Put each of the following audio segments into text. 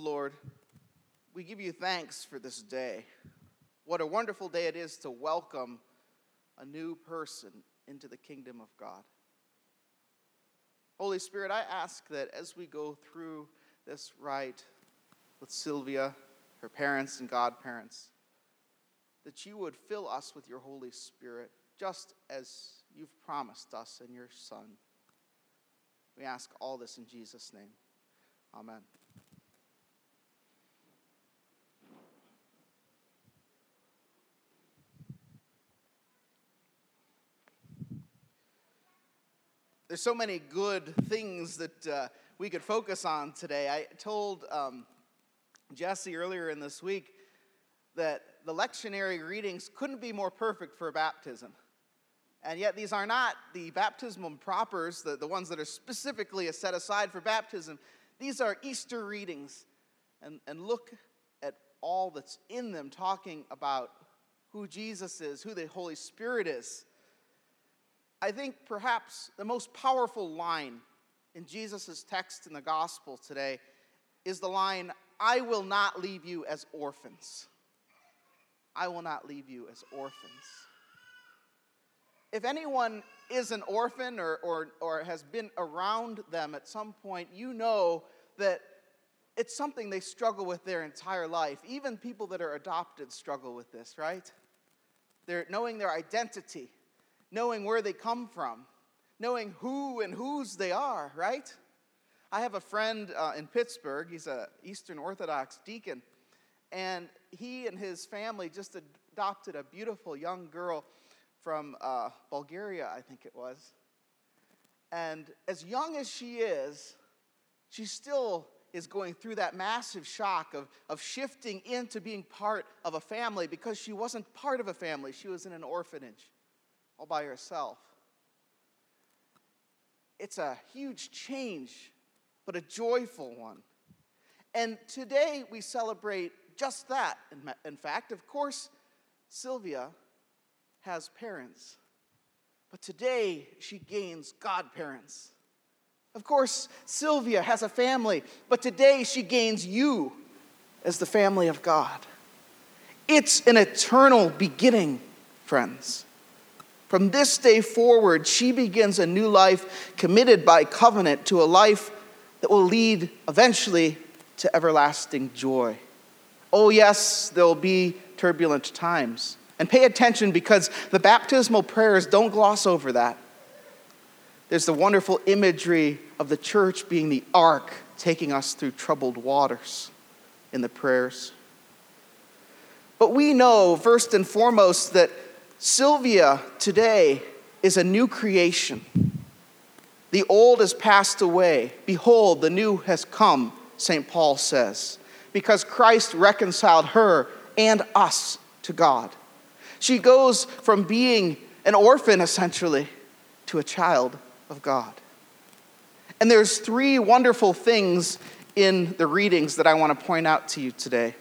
Lord, we give you thanks for this day. What a wonderful day it is to welcome a new person into the kingdom of God. Holy Spirit, I ask that as we go through this rite with Sylvia, her parents, and godparents, that you would fill us with your Holy Spirit, just as you've promised us in your Son. We ask all this in Jesus' name. Amen. There's so many good things that uh, we could focus on today. I told um, Jesse earlier in this week that the lectionary readings couldn't be more perfect for baptism. And yet, these are not the baptismal propers, the, the ones that are specifically set aside for baptism. These are Easter readings. And, and look at all that's in them, talking about who Jesus is, who the Holy Spirit is. I think perhaps the most powerful line in Jesus' text in the gospel today is the line, I will not leave you as orphans. I will not leave you as orphans. If anyone is an orphan or, or, or has been around them at some point, you know that it's something they struggle with their entire life. Even people that are adopted struggle with this, right? They're knowing their identity knowing where they come from, knowing who and whose they are, right? I have a friend uh, in Pittsburgh. He's a Eastern Orthodox deacon, and he and his family just adopted a beautiful young girl from uh, Bulgaria, I think it was. And as young as she is, she still is going through that massive shock of, of shifting into being part of a family because she wasn't part of a family. She was in an orphanage all by yourself. It's a huge change, but a joyful one. And today we celebrate just that. In fact, of course, Sylvia has parents, but today she gains godparents. Of course, Sylvia has a family, but today she gains you as the family of God. It's an eternal beginning, friends. From this day forward, she begins a new life committed by covenant to a life that will lead eventually to everlasting joy. Oh, yes, there will be turbulent times. And pay attention because the baptismal prayers don't gloss over that. There's the wonderful imagery of the church being the ark taking us through troubled waters in the prayers. But we know, first and foremost, that Sylvia today is a new creation. The old has passed away. Behold, the new has come, St. Paul says, because Christ reconciled her and us to God. She goes from being an orphan, essentially, to a child of God. And there's three wonderful things in the readings that I want to point out to you today.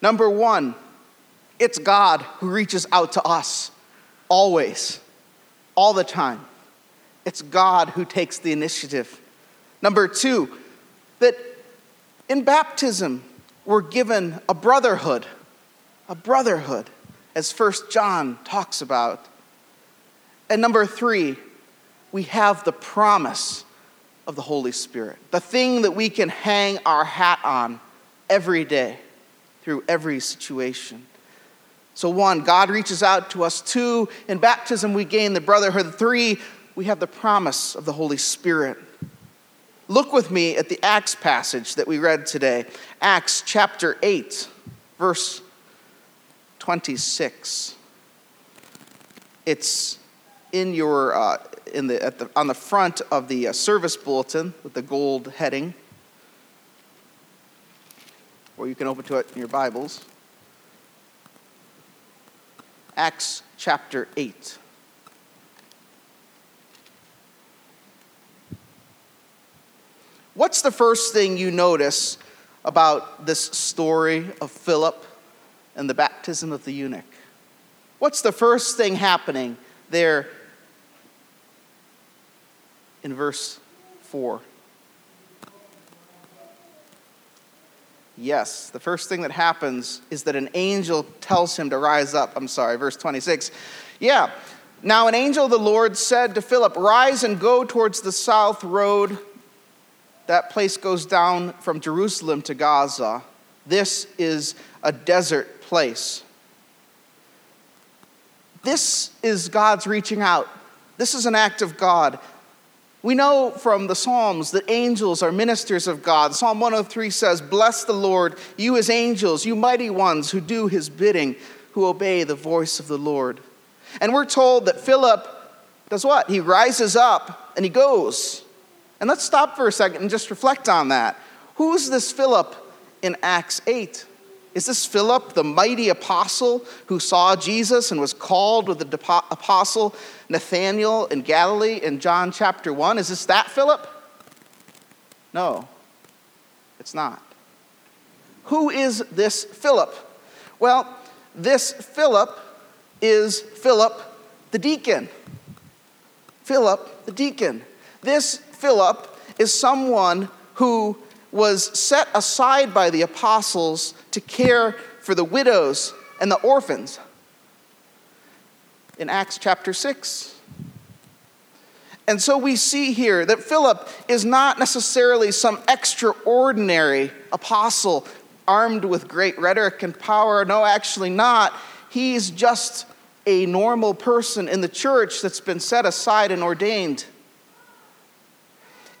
Number one, it's God who reaches out to us always, all the time. It's God who takes the initiative. Number two, that in baptism, we're given a brotherhood, a brotherhood, as First John talks about. And number three, we have the promise of the Holy Spirit, the thing that we can hang our hat on every day through every situation. So, one, God reaches out to us. Two, in baptism, we gain the brotherhood. Three, we have the promise of the Holy Spirit. Look with me at the Acts passage that we read today Acts chapter 8, verse 26. It's in your, uh, in the, at the, on the front of the uh, service bulletin with the gold heading, or you can open to it in your Bibles. Acts chapter 8. What's the first thing you notice about this story of Philip and the baptism of the eunuch? What's the first thing happening there in verse 4? Yes, the first thing that happens is that an angel tells him to rise up. I'm sorry, verse 26. Yeah. Now, an angel of the Lord said to Philip, Rise and go towards the south road. That place goes down from Jerusalem to Gaza. This is a desert place. This is God's reaching out. This is an act of God. We know from the Psalms that angels are ministers of God. Psalm 103 says, Bless the Lord, you his angels, you mighty ones who do his bidding, who obey the voice of the Lord. And we're told that Philip does what? He rises up and he goes. And let's stop for a second and just reflect on that. Who's this Philip in Acts 8? Is this Philip, the mighty apostle who saw Jesus and was called with the apostle Nathanael in Galilee in John chapter 1? Is this that Philip? No, it's not. Who is this Philip? Well, this Philip is Philip the deacon. Philip the deacon. This Philip is someone who was set aside by the apostles to care for the widows and the orphans in Acts chapter 6. And so we see here that Philip is not necessarily some extraordinary apostle armed with great rhetoric and power. No, actually not. He's just a normal person in the church that's been set aside and ordained.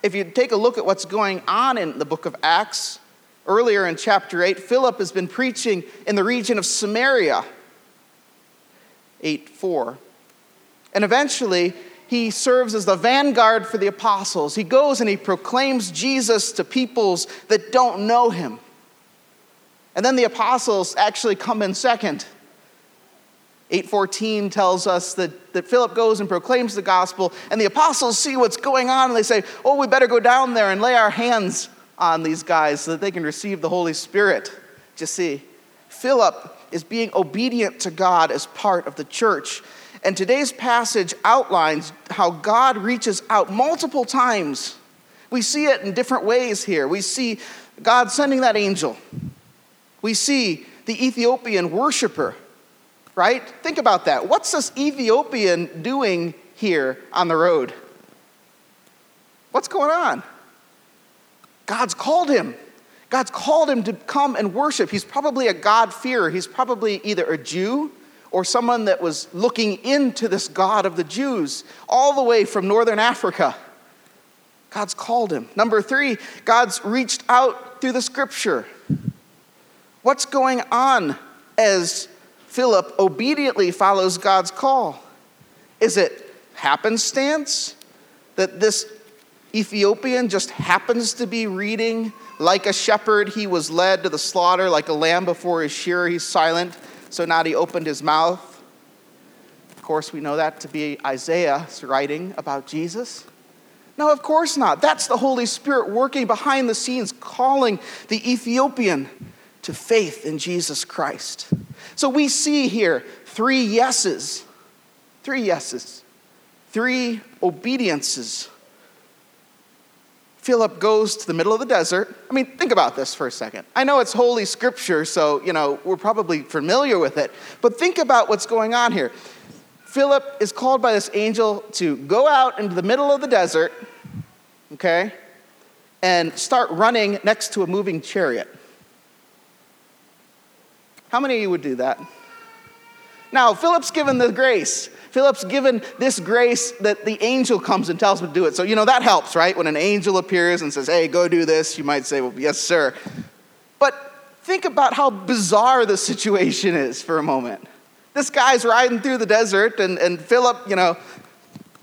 If you take a look at what's going on in the book of Acts, earlier in chapter 8, Philip has been preaching in the region of Samaria. 8 4. And eventually, he serves as the vanguard for the apostles. He goes and he proclaims Jesus to peoples that don't know him. And then the apostles actually come in second. 8:14 tells us that, that Philip goes and proclaims the gospel, and the apostles see what's going on, and they say, Oh, we better go down there and lay our hands on these guys so that they can receive the Holy Spirit. You see, Philip is being obedient to God as part of the church. And today's passage outlines how God reaches out multiple times. We see it in different ways here. We see God sending that angel. We see the Ethiopian worshiper, right? Think about that. What's this Ethiopian doing here on the road? What's going on? God's called him. God's called him to come and worship. He's probably a God-fearer. He's probably either a Jew or someone that was looking into this God of the Jews, all the way from northern Africa. God's called him. Number three, God's reached out through the scripture. What's going on as Philip obediently follows God's call? Is it happenstance that this Ethiopian just happens to be reading like a shepherd, he was led to the slaughter, like a lamb before his shearer, he's silent, so not he opened his mouth. Of course, we know that to be Isaiah's writing about Jesus. No, of course not. That's the Holy Spirit working behind the scenes, calling the Ethiopian to faith in Jesus Christ. So we see here three yeses, three yeses, three obediences Philip goes to the middle of the desert. I mean, think about this for a second. I know it's Holy Scripture, so, you know, we're probably familiar with it, but think about what's going on here. Philip is called by this angel to go out into the middle of the desert, okay, and start running next to a moving chariot. How many of you would do that? Now, Philip's given the grace. Philip's given this grace that the angel comes and tells him to do it. So, you know, that helps, right? When an angel appears and says, hey, go do this, you might say, well, yes, sir. But think about how bizarre the situation is for a moment. This guy's riding through the desert, and, and Philip, you know,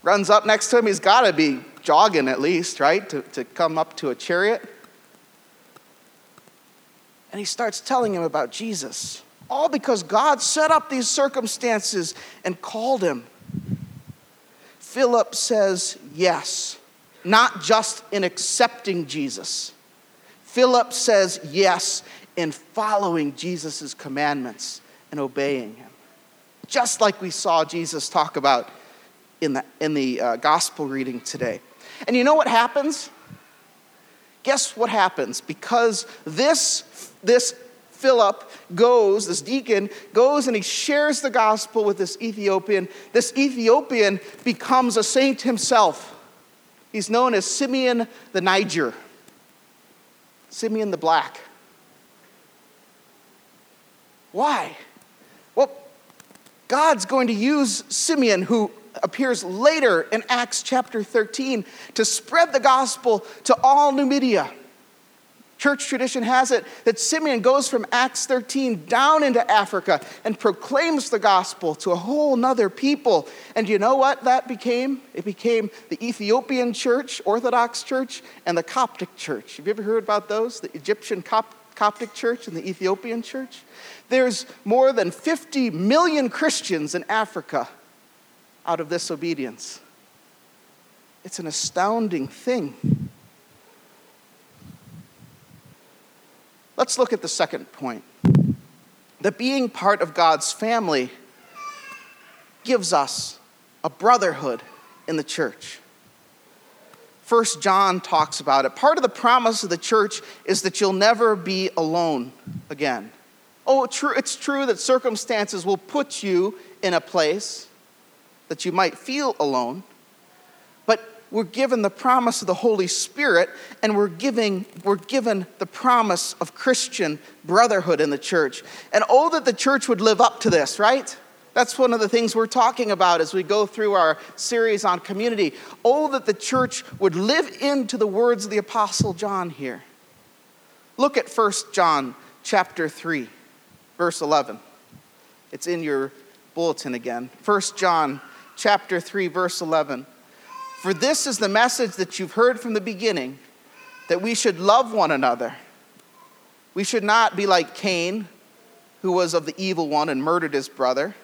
runs up next to him. He's got to be jogging at least, right, to, to come up to a chariot. And he starts telling him about Jesus. All because God set up these circumstances and called him. Philip says yes, not just in accepting Jesus. Philip says yes in following Jesus' commandments and obeying him. Just like we saw Jesus talk about in the, in the uh, gospel reading today. And you know what happens? guess what happens? Because this, this Philip goes, this deacon goes and he shares the gospel with this Ethiopian. This Ethiopian becomes a saint himself. He's known as Simeon the Niger, Simeon the Black. Why? Well, God's going to use Simeon, who appears later in Acts chapter 13, to spread the gospel to all Numidia. Church tradition has it that Simeon goes from Acts 13 down into Africa and proclaims the gospel to a whole nother people. And you know what that became? It became the Ethiopian church, Orthodox church, and the Coptic church. Have you ever heard about those? The Egyptian Cop- Coptic church and the Ethiopian church? There's more than 50 million Christians in Africa out of this obedience. It's an astounding thing. Let's look at the second point. That being part of God's family gives us a brotherhood in the church. First John talks about it. Part of the promise of the church is that you'll never be alone again. Oh, true, it's true that circumstances will put you in a place that you might feel alone, we're given the promise of the Holy Spirit, and we're, giving, we're given the promise of Christian brotherhood in the church. And oh, that the church would live up to this, right? That's one of the things we're talking about as we go through our series on community. Oh, that the church would live into the words of the Apostle John here. Look at 1 John chapter 3, verse 11. It's in your bulletin again. 1 John chapter 3, verse 11. For this is the message that you've heard from the beginning that we should love one another. We should not be like Cain, who was of the evil one and murdered his brother,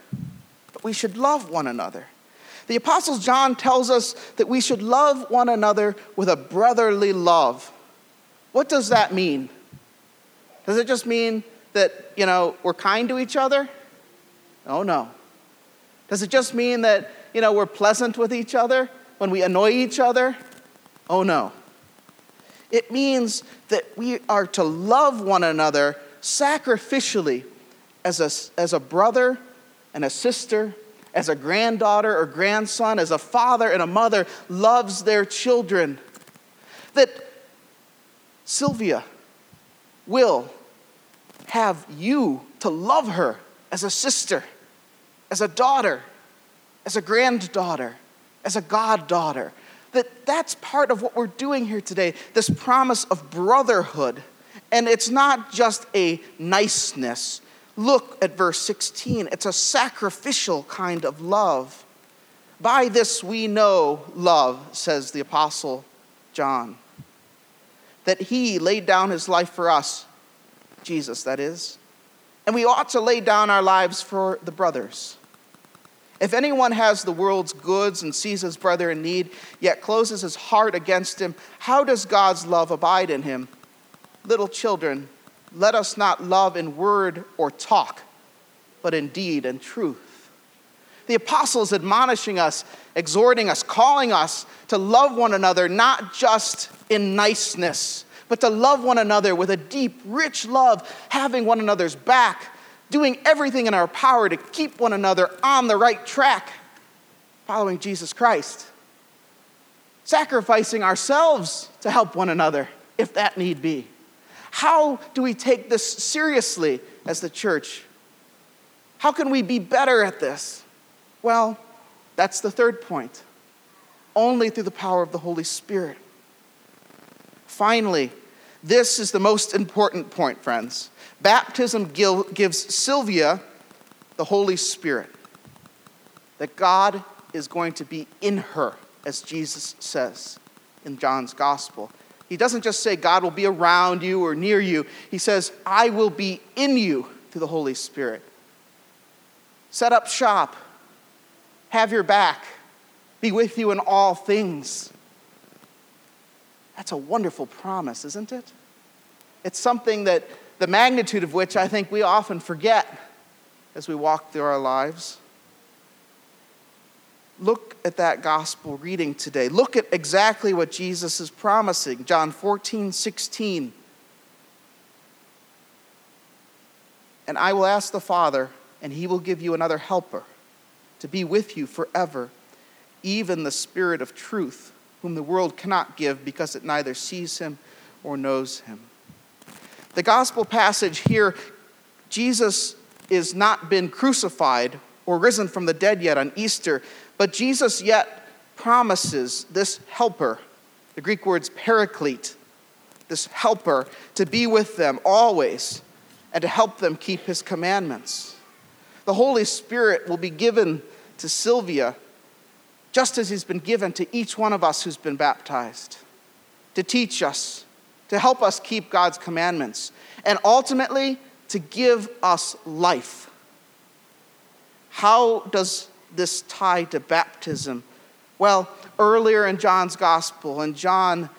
but we should love one another. The Apostle John tells us that we should love one another with a brotherly love. What does that mean? Does it just mean that, you know, we're kind to each other? Oh, no. Does it just mean that, you know, we're pleasant with each other? When we annoy each other? Oh no. It means that we are to love one another sacrificially as a, as a brother and a sister, as a granddaughter or grandson, as a father and a mother loves their children. That Sylvia will have you to love her as a sister, as a daughter, as a granddaughter as a goddaughter. That that's part of what we're doing here today, this promise of brotherhood. And it's not just a niceness. Look at verse 16. It's a sacrificial kind of love. By this we know love, says the Apostle John, that he laid down his life for us, Jesus, that is. And we ought to lay down our lives for the brothers. If anyone has the world's goods and sees his brother in need, yet closes his heart against him, how does God's love abide in him? Little children, let us not love in word or talk, but in deed and truth. The apostles admonishing us, exhorting us, calling us to love one another, not just in niceness, but to love one another with a deep, rich love, having one another's back, doing everything in our power to keep one another on the right track, following Jesus Christ, sacrificing ourselves to help one another if that need be. How do we take this seriously as the church? How can we be better at this? Well, that's the third point. Only through the power of the Holy Spirit. Finally, this is the most important point, friends. Baptism gives Sylvia the Holy Spirit, that God is going to be in her, as Jesus says in John's Gospel. He doesn't just say God will be around you or near you, he says, I will be in you through the Holy Spirit. Set up shop, have your back, be with you in all things. That's a wonderful promise, isn't it? It's something that the magnitude of which I think we often forget as we walk through our lives. look at that gospel reading today. Look at exactly what Jesus is promising. John 14, 16. And I will ask the Father, and he will give you another helper to be with you forever, even the Spirit of truth, whom the world cannot give because it neither sees him or knows him. The gospel passage here, Jesus is not been crucified or risen from the dead yet on Easter, but Jesus yet promises this helper, the Greek words paraclete, this helper, to be with them always and to help them keep his commandments. The Holy Spirit will be given to Sylvia just as he's been given to each one of us who's been baptized to teach us, to help us keep God's commandments, and ultimately to give us life. How does this tie to baptism? Well, earlier in John's gospel, in John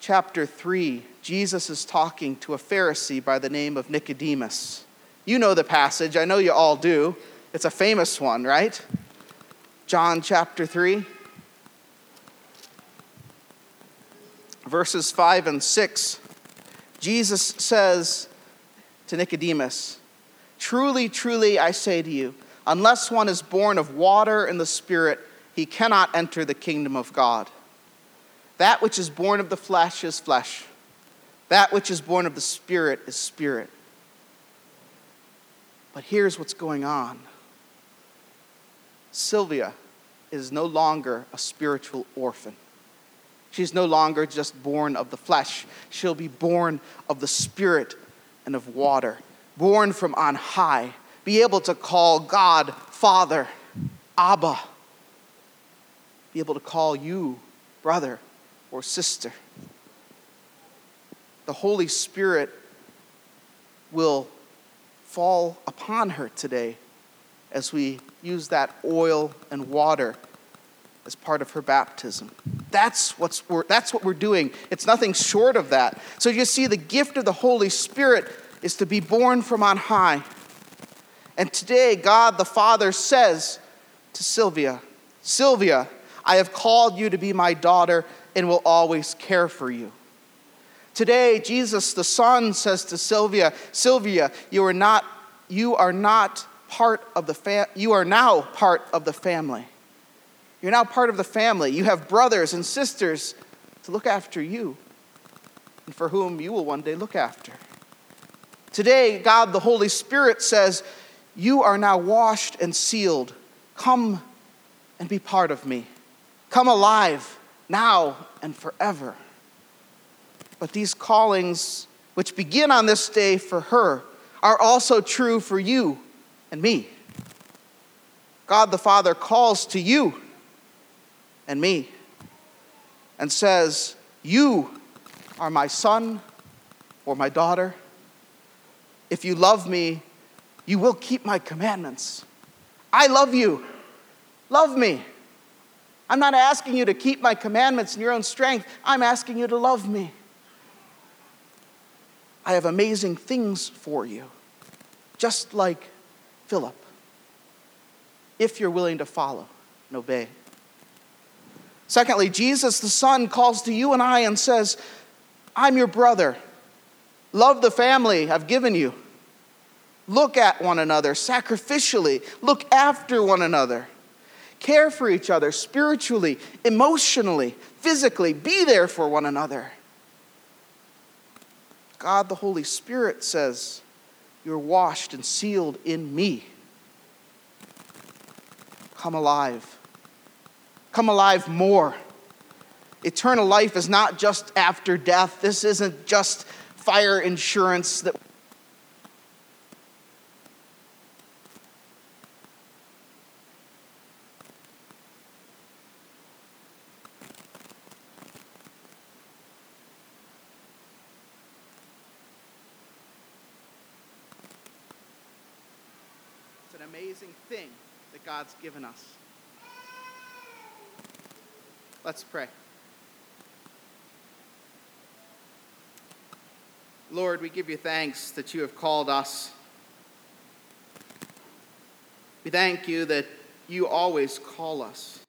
chapter 3, Jesus is talking to a Pharisee by the name of Nicodemus. You know the passage, I know you all do. It's a famous one, right? John chapter 3, verses 5 and 6. Jesus says to Nicodemus, Truly, truly, I say to you, unless one is born of water and the Spirit, he cannot enter the kingdom of God. That which is born of the flesh is flesh, that which is born of the Spirit is spirit. But here's what's going on Sylvia is no longer a spiritual orphan. She's no longer just born of the flesh. She'll be born of the spirit and of water, born from on high, be able to call God Father, Abba, be able to call you brother or sister. The Holy Spirit will fall upon her today as we use that oil and water as part of her baptism. That's, what's, that's what we're doing. It's nothing short of that. So you see, the gift of the Holy Spirit is to be born from on high. And today, God the Father says to Sylvia, Sylvia, I have called you to be my daughter and will always care for you. Today, Jesus the Son says to Sylvia, Sylvia, you are not, you are not part of the fam- you are now part of the family. You're now part of the family. You have brothers and sisters to look after you and for whom you will one day look after. Today, God the Holy Spirit says, You are now washed and sealed. Come and be part of me. Come alive now and forever. But these callings, which begin on this day for her, are also true for you and me. God the Father calls to you and me and says, You are my son or my daughter. If you love me, you will keep my commandments. I love you. Love me. I'm not asking you to keep my commandments in your own strength. I'm asking you to love me. I have amazing things for you, just like Philip, if you're willing to follow and obey. Secondly, Jesus the Son calls to you and I and says, I'm your brother. Love the family I've given you. Look at one another sacrificially. Look after one another. Care for each other spiritually, emotionally, physically. Be there for one another. God the Holy Spirit says, You're washed and sealed in me. Come alive. Come alive more. Eternal life is not just after death. This isn't just fire insurance that It's an amazing thing that God's given us. Let's pray. Lord, we give you thanks that you have called us. We thank you that you always call us.